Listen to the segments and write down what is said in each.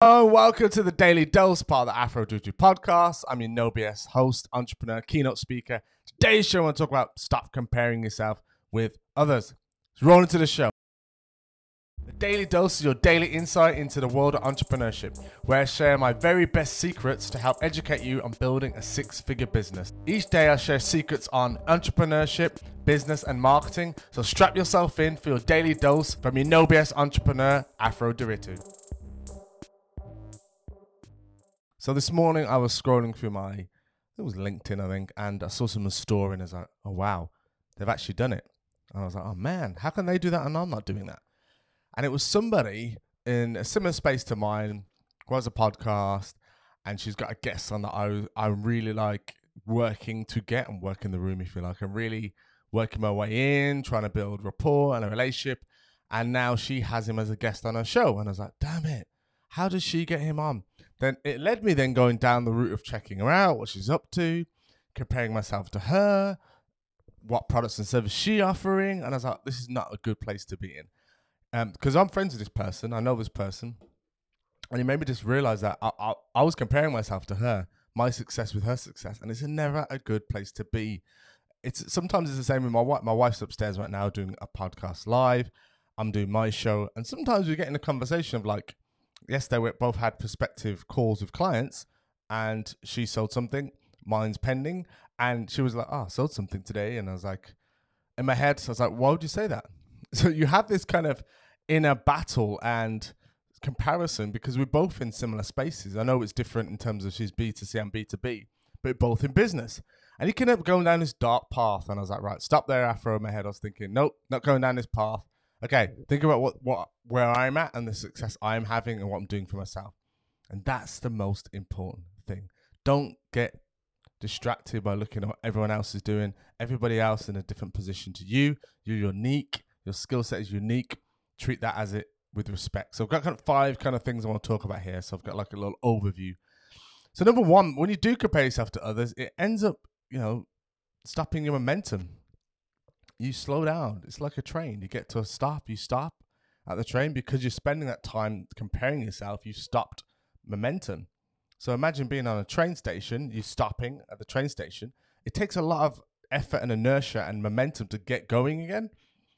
Oh, welcome to the Daily Dose part of the Afro Duty podcast. I'm your No BS host, entrepreneur, keynote speaker. Today's show, I want to talk about stop comparing yourself with others. Let's roll into the show. The Daily Dose is your daily insight into the world of entrepreneurship, where I share my very best secrets to help educate you on building a six figure business. Each day, I share secrets on entrepreneurship, business, and marketing. So strap yourself in for your daily dose from your No BS entrepreneur, Afro Ndiritu. So this morning I was scrolling through my, it was LinkedIn I think, and I saw someone's story and I was like, oh wow, they've actually done it. And I was like, oh man, how can they do that and I'm not doing that? And it was somebody in a similar space to mine, who has a podcast, and she's got a guest on that I I really like working to get and work in the room if you like. I'm really working my way in, trying to build rapport and a relationship. And now she has him as a guest on her show. And I was like, damn it, how does she get him on? Then it led me then going down the route of checking her out, what she's up to, comparing myself to her, what products and services she offering, and I was like, this is not a good place to be in, because um, I'm friends with this person, I know this person, and it made me just realize that I, I, I was comparing myself to her, my success with her success, and it's never a good place to be. It's sometimes it's the same with my wife. My wife's upstairs right now doing a podcast live. I'm doing my show, and sometimes we get in a conversation of like, yesterday we both had prospective calls with clients and she sold something mine's pending and she was like oh I sold something today and i was like in my head i was like why would you say that? So you have this kind of inner battle and comparison because we're both in similar spaces. I know it's different in terms of she's b2c and b2b but both in business. And you can end up going down this dark path and i was like right stop there afro in my head i was thinking nope not going down this path Okay, think about what, what where I'm at and the success I'm having and what I'm doing for myself. And that's the most important thing. Don't get distracted by looking at what everyone else is doing. Everybody else in a different position to you. You're unique. Your skill set is unique. Treat that as it with respect. So I've got kind of five kind of things I want to talk about here. So I've got like a little overview. So number one, when you do compare yourself to others, it ends up, you know, stopping your momentum you slow down. It's like a train. You get to a stop, you stop at the train because you're spending that time comparing yourself. You stopped momentum. So imagine being on a train station, you're stopping at the train station. It takes a lot of effort and inertia and momentum to get going again.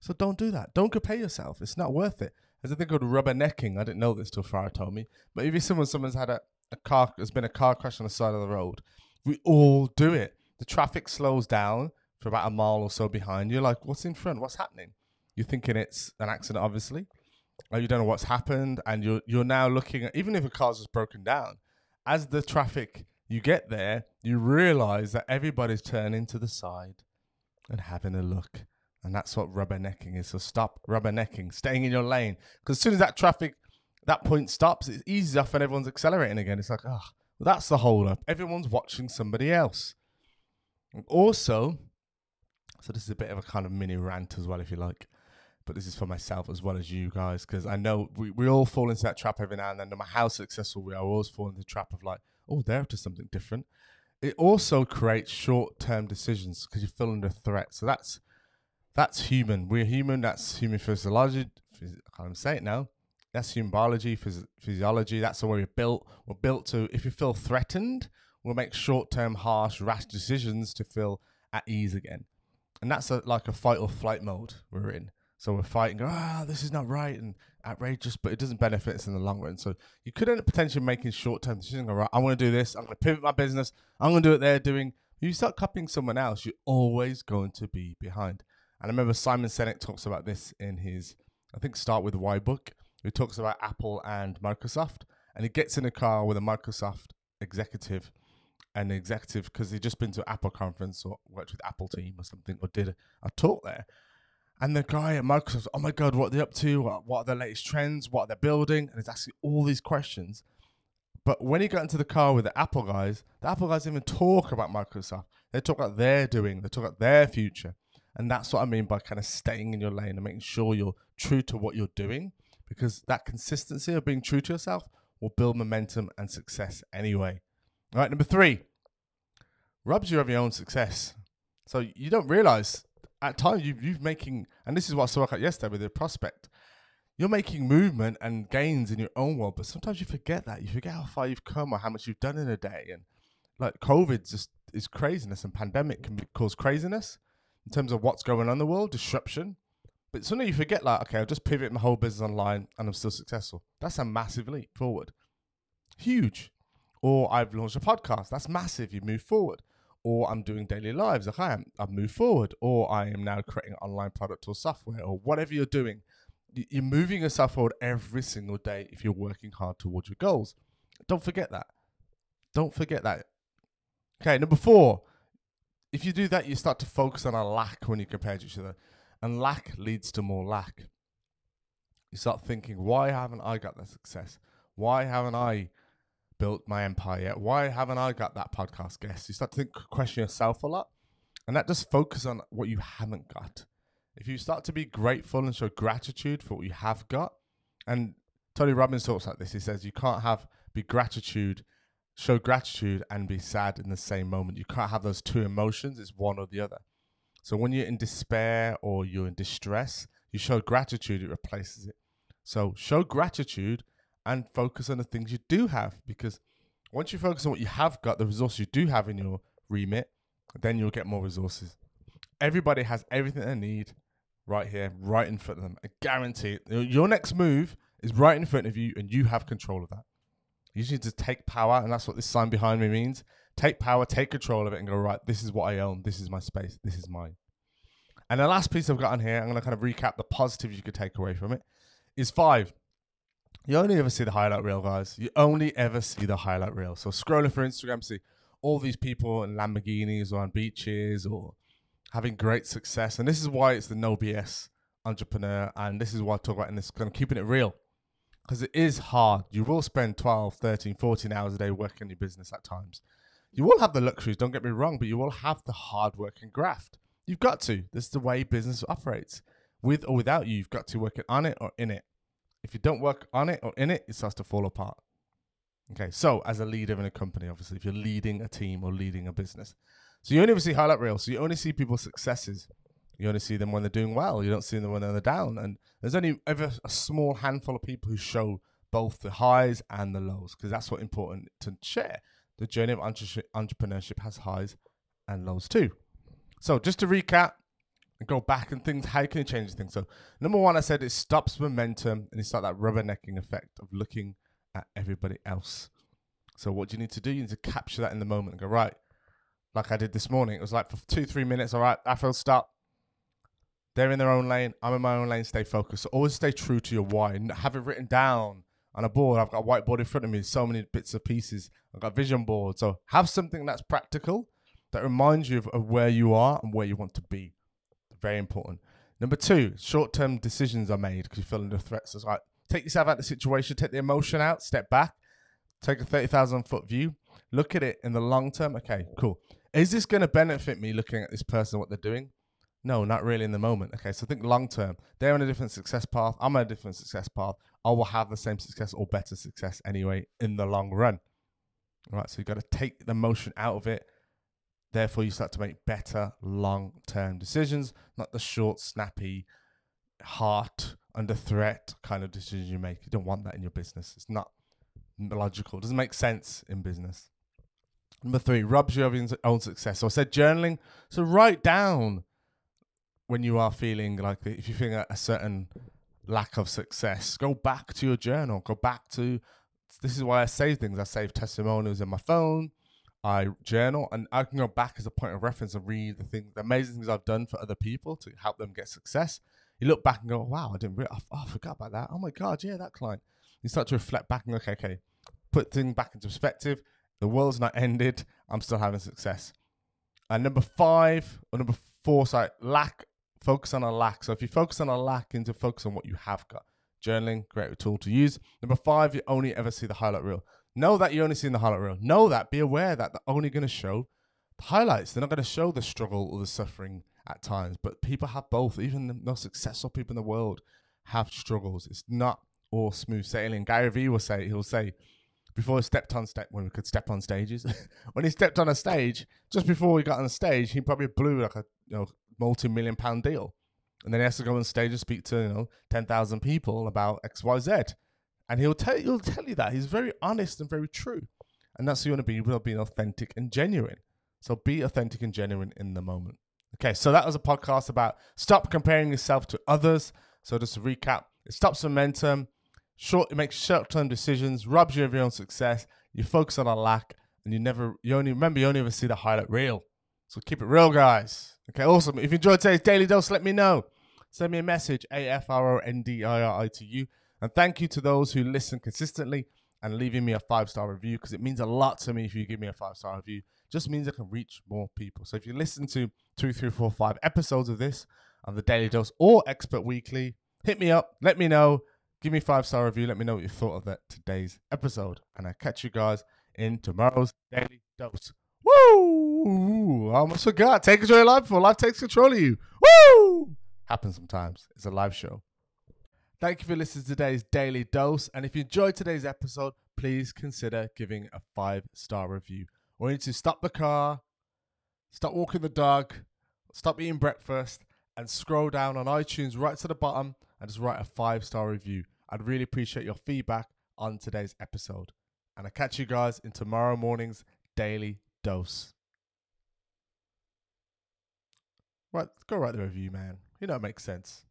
So don't do that. Don't compare yourself. It's not worth it. There's a thing called rubbernecking. I didn't know this till Farah told me. But if someone, someone's had a, a car, there's been a car crash on the side of the road, we all do it. The traffic slows down for about a mile or so behind. You're like, what's in front? What's happening? You're thinking it's an accident, obviously. Or you don't know what's happened, and you're you're now looking at even if a car's just broken down, as the traffic you get there, you realize that everybody's turning to the side and having a look. And that's what rubbernecking is. So stop rubbernecking, staying in your lane. Because as soon as that traffic, that point stops, it's easy off and everyone's accelerating again. It's like, oh, well, that's the hold up. Everyone's watching somebody else. Also, so this is a bit of a kind of mini rant as well, if you like. But this is for myself as well as you guys, because I know we, we all fall into that trap every now and then. No matter how successful we are, we always fall into the trap of like, oh, they're up to something different. It also creates short term decisions because you feel under threat. So that's that's human. We're human. That's human physiology. Phys- I can't say it now. That's human biology, phys- physiology. That's the way we're built. We're built to, if you feel threatened, we'll make short term, harsh, rash decisions to feel at ease again and that's a, like a fight or flight mode we're in. So we're fighting, ah, this is not right and outrageous, but it doesn't benefit us in the long run. So you could end up potentially making short term decisions. All right, I'm going to do this. I'm going to pivot my business. I'm going to do it. They're doing. You start copying someone else, you're always going to be behind. And I remember Simon Sinek talks about this in his, I think, Start with Why book. He talks about Apple and Microsoft, and he gets in a car with a Microsoft executive an executive because he'd just been to Apple conference or worked with Apple team or something or did a, a talk there. And the guy at Microsoft, oh my God, what are they up to? What, are the latest trends? What are they building? And he's asking all these questions. But when he got into the car with the Apple guys, the Apple guys even talk about Microsoft. They talk about their doing, they talk about their future. And that's what I mean by kind of staying in your lane and making sure you're true to what you're doing because that consistency of being true to yourself will build momentum and success anyway. All right, number three, robs you of your own success. So you don't realize at times you, you're making, and this is what I saw out yesterday with the prospect. you're making movement and gains in your own world, but sometimes you forget that. You forget how far you've come or how much you've done in a day. And like COVID just is craziness and pandemic can be, cause craziness in terms of what's going on in the world, disruption. But suddenly you forget like, okay, I'll just pivot my whole business online and I'm still successful. That's a massive leap forward. Huge. Or I've launched a podcast. That's massive. You move forward. Or I'm doing daily lives. Okay, I'm, I've moved forward. Or I am now creating online product or software or whatever you're doing you're moving yourself forward every single day if you're working hard towards your goals. Don't forget that. Don't forget that. Okay, number four. If you do that, you start to focus on a lack when you compare to each other. And lack leads to more lack. You start thinking, why haven't I got that success? Why haven't I built my empire yet? Why haven't I got that podcast guest? You start to think, question yourself a lot. And that just focus on what you haven't got if you start to be grateful and show gratitude for what you have got, and Tony Robbins talks like this, he says you can't have be gratitude, show gratitude and be sad in the same moment. You can't have those two emotions, it's one or the other. So when you're in despair or you're in distress, you show gratitude, it replaces it. So show gratitude and focus on the things you do have because once you focus on what you have got, the resources you do have in your remit, then you'll get more resources. Everybody has everything they need right here, right in front of them. I guarantee it. Your next move is right in front of you, and you have control of that. You just need to take power, and that's what this sign behind me means. Take power, take control of it, and go, right, this is what I own. This is my space. This is mine. And the last piece I've got on here, I'm going to kind of recap the positives you could take away from it, is five. You only ever see the highlight reel, guys. You only ever see the highlight reel. So scrolling for Instagram, see all these people in Lamborghinis or on beaches or having great success. And this is why it's the no BS entrepreneur. And this is what I talk about in this kind of keeping it real. Because it is hard. You will spend 12, 13, 14 hours a day working your business at times. You will have the luxuries, don't get me wrong, but you will have the hard work and graft. You've got to. This is the way business operates. With or without you, you've got to work on it or in it. If you don't work on it or in it, it starts to fall apart. Okay, so as a leader in a company, obviously, if you're leading a team or leading a business, so you only see highlight reels. So you only see people's successes. You only see them when they're doing well. You don't see them when they're down. And there's only ever a small handful of people who show both the highs and the lows because that's what's important to share. The journey of entrepreneurship has highs and lows too. So just to recap and go back and things, how can you change things? So number one, I said it stops momentum and it's like that rubbernecking effect of looking at everybody else. So what do you need to do? You need to capture that in the moment and go, right, like I did this morning. It was like for two, three minutes. All right, Afro, stop. They're in their own lane. I'm in my own lane. Stay focused. always stay true to your why. and Have it written down on a board. I've got a whiteboard in front of me. So many bits of pieces. I've got vision board. So have something that's practical that reminds you of, of where you are and where you want to be. Very important. Number two, short-term decisions are made because you feel under threat. So it's like take yourself out of the situation, take the emotion out, step back, take a thirty thousand foot view, look at it in the long term. Okay, cool is this going to benefit me looking at this person, what they're doing? No, not really in the moment. Okay, so think long term. They're on a different success path. I'm on a different success path. I will have the same success or better success anyway in the long run. All right, so you've got to take the motion out of it. Therefore, you start to make better long term decisions, not the short, snappy, heart under threat kind of decisions you make. You don't want that in your business. It's not logical. It doesn't make sense in business. Number three, of your own success. So I said journaling. So write down when you are feeling like if you're feeling a certain lack of success, go back to your journal. Go back to this is why I save things. I save testimonials in my phone. I journal and I can go back as a point of reference and read the things, the amazing things I've done for other people to help them get success. You look back and go, wow, I didn't, re- oh, I forgot about that. Oh my God, yeah, that client. You start to reflect back and go, okay, okay, put things back into perspective the world's not ended. I'm still having success. And number five or number four, sorry, lack. Focus on a lack. So if you focus on a lack, into focus on what you have got. Journaling, great tool to use. Number five, you only ever see the highlight reel. Know that you're only seeing the highlight reel. Know that. Be aware that they're only going to show the highlights. They're not going to show the struggle or the suffering at times. But people have both. Even the most successful people in the world have struggles. It's not all smooth sailing. Gary Vee will say, he'll say, before he stepped on step when we could step on stages. when he stepped on a stage, just before he got on the stage, he probably blew like a you know multi-million pound deal. and then he has to go on stage and speak to you know ten thousand people about X Y Z, and he'll tell he'll tell you that he's very honest and very true, and that's who you want to be. Well, being authentic and genuine. So be authentic and genuine in the moment. Okay, so that was a podcast about stop comparing yourself to others. So just to recap, it stops momentum, short it makes short-term decisions, robs you of your own success, you focus on a lack, and you never you only remember you only ever see the highlight reel. So keep it real, guys. Okay, awesome. If you enjoyed today's daily dose, let me know. Send me a message, A F R O N D I R I T U. And thank you to those who listen consistently and leaving me a five star review because it means a lot to me if you give me a five star review. Just means I can reach more people. So if you listen to two, three, four, five episodes of this on the Daily Dose or Expert Weekly, hit me up, let me know, give me five star review, let me know what you thought of that today's episode. And I catch you guys in tomorrow's Daily Dose. Woo! I almost forgot. Take control of your life before life takes control of you. Woo! Happens sometimes. It's a live show. Thank you for listening to today's Daily Dose. And if you enjoyed today's episode, please consider giving a five star review. We need to stop the car, stop walking the dog, stop eating breakfast, and scroll down on iTunes right to the bottom and just write a five star review. I'd really appreciate your feedback on today's episode. And I catch you guys in tomorrow morning's Daily Dose. Right, go write the review, man. You know it makes sense.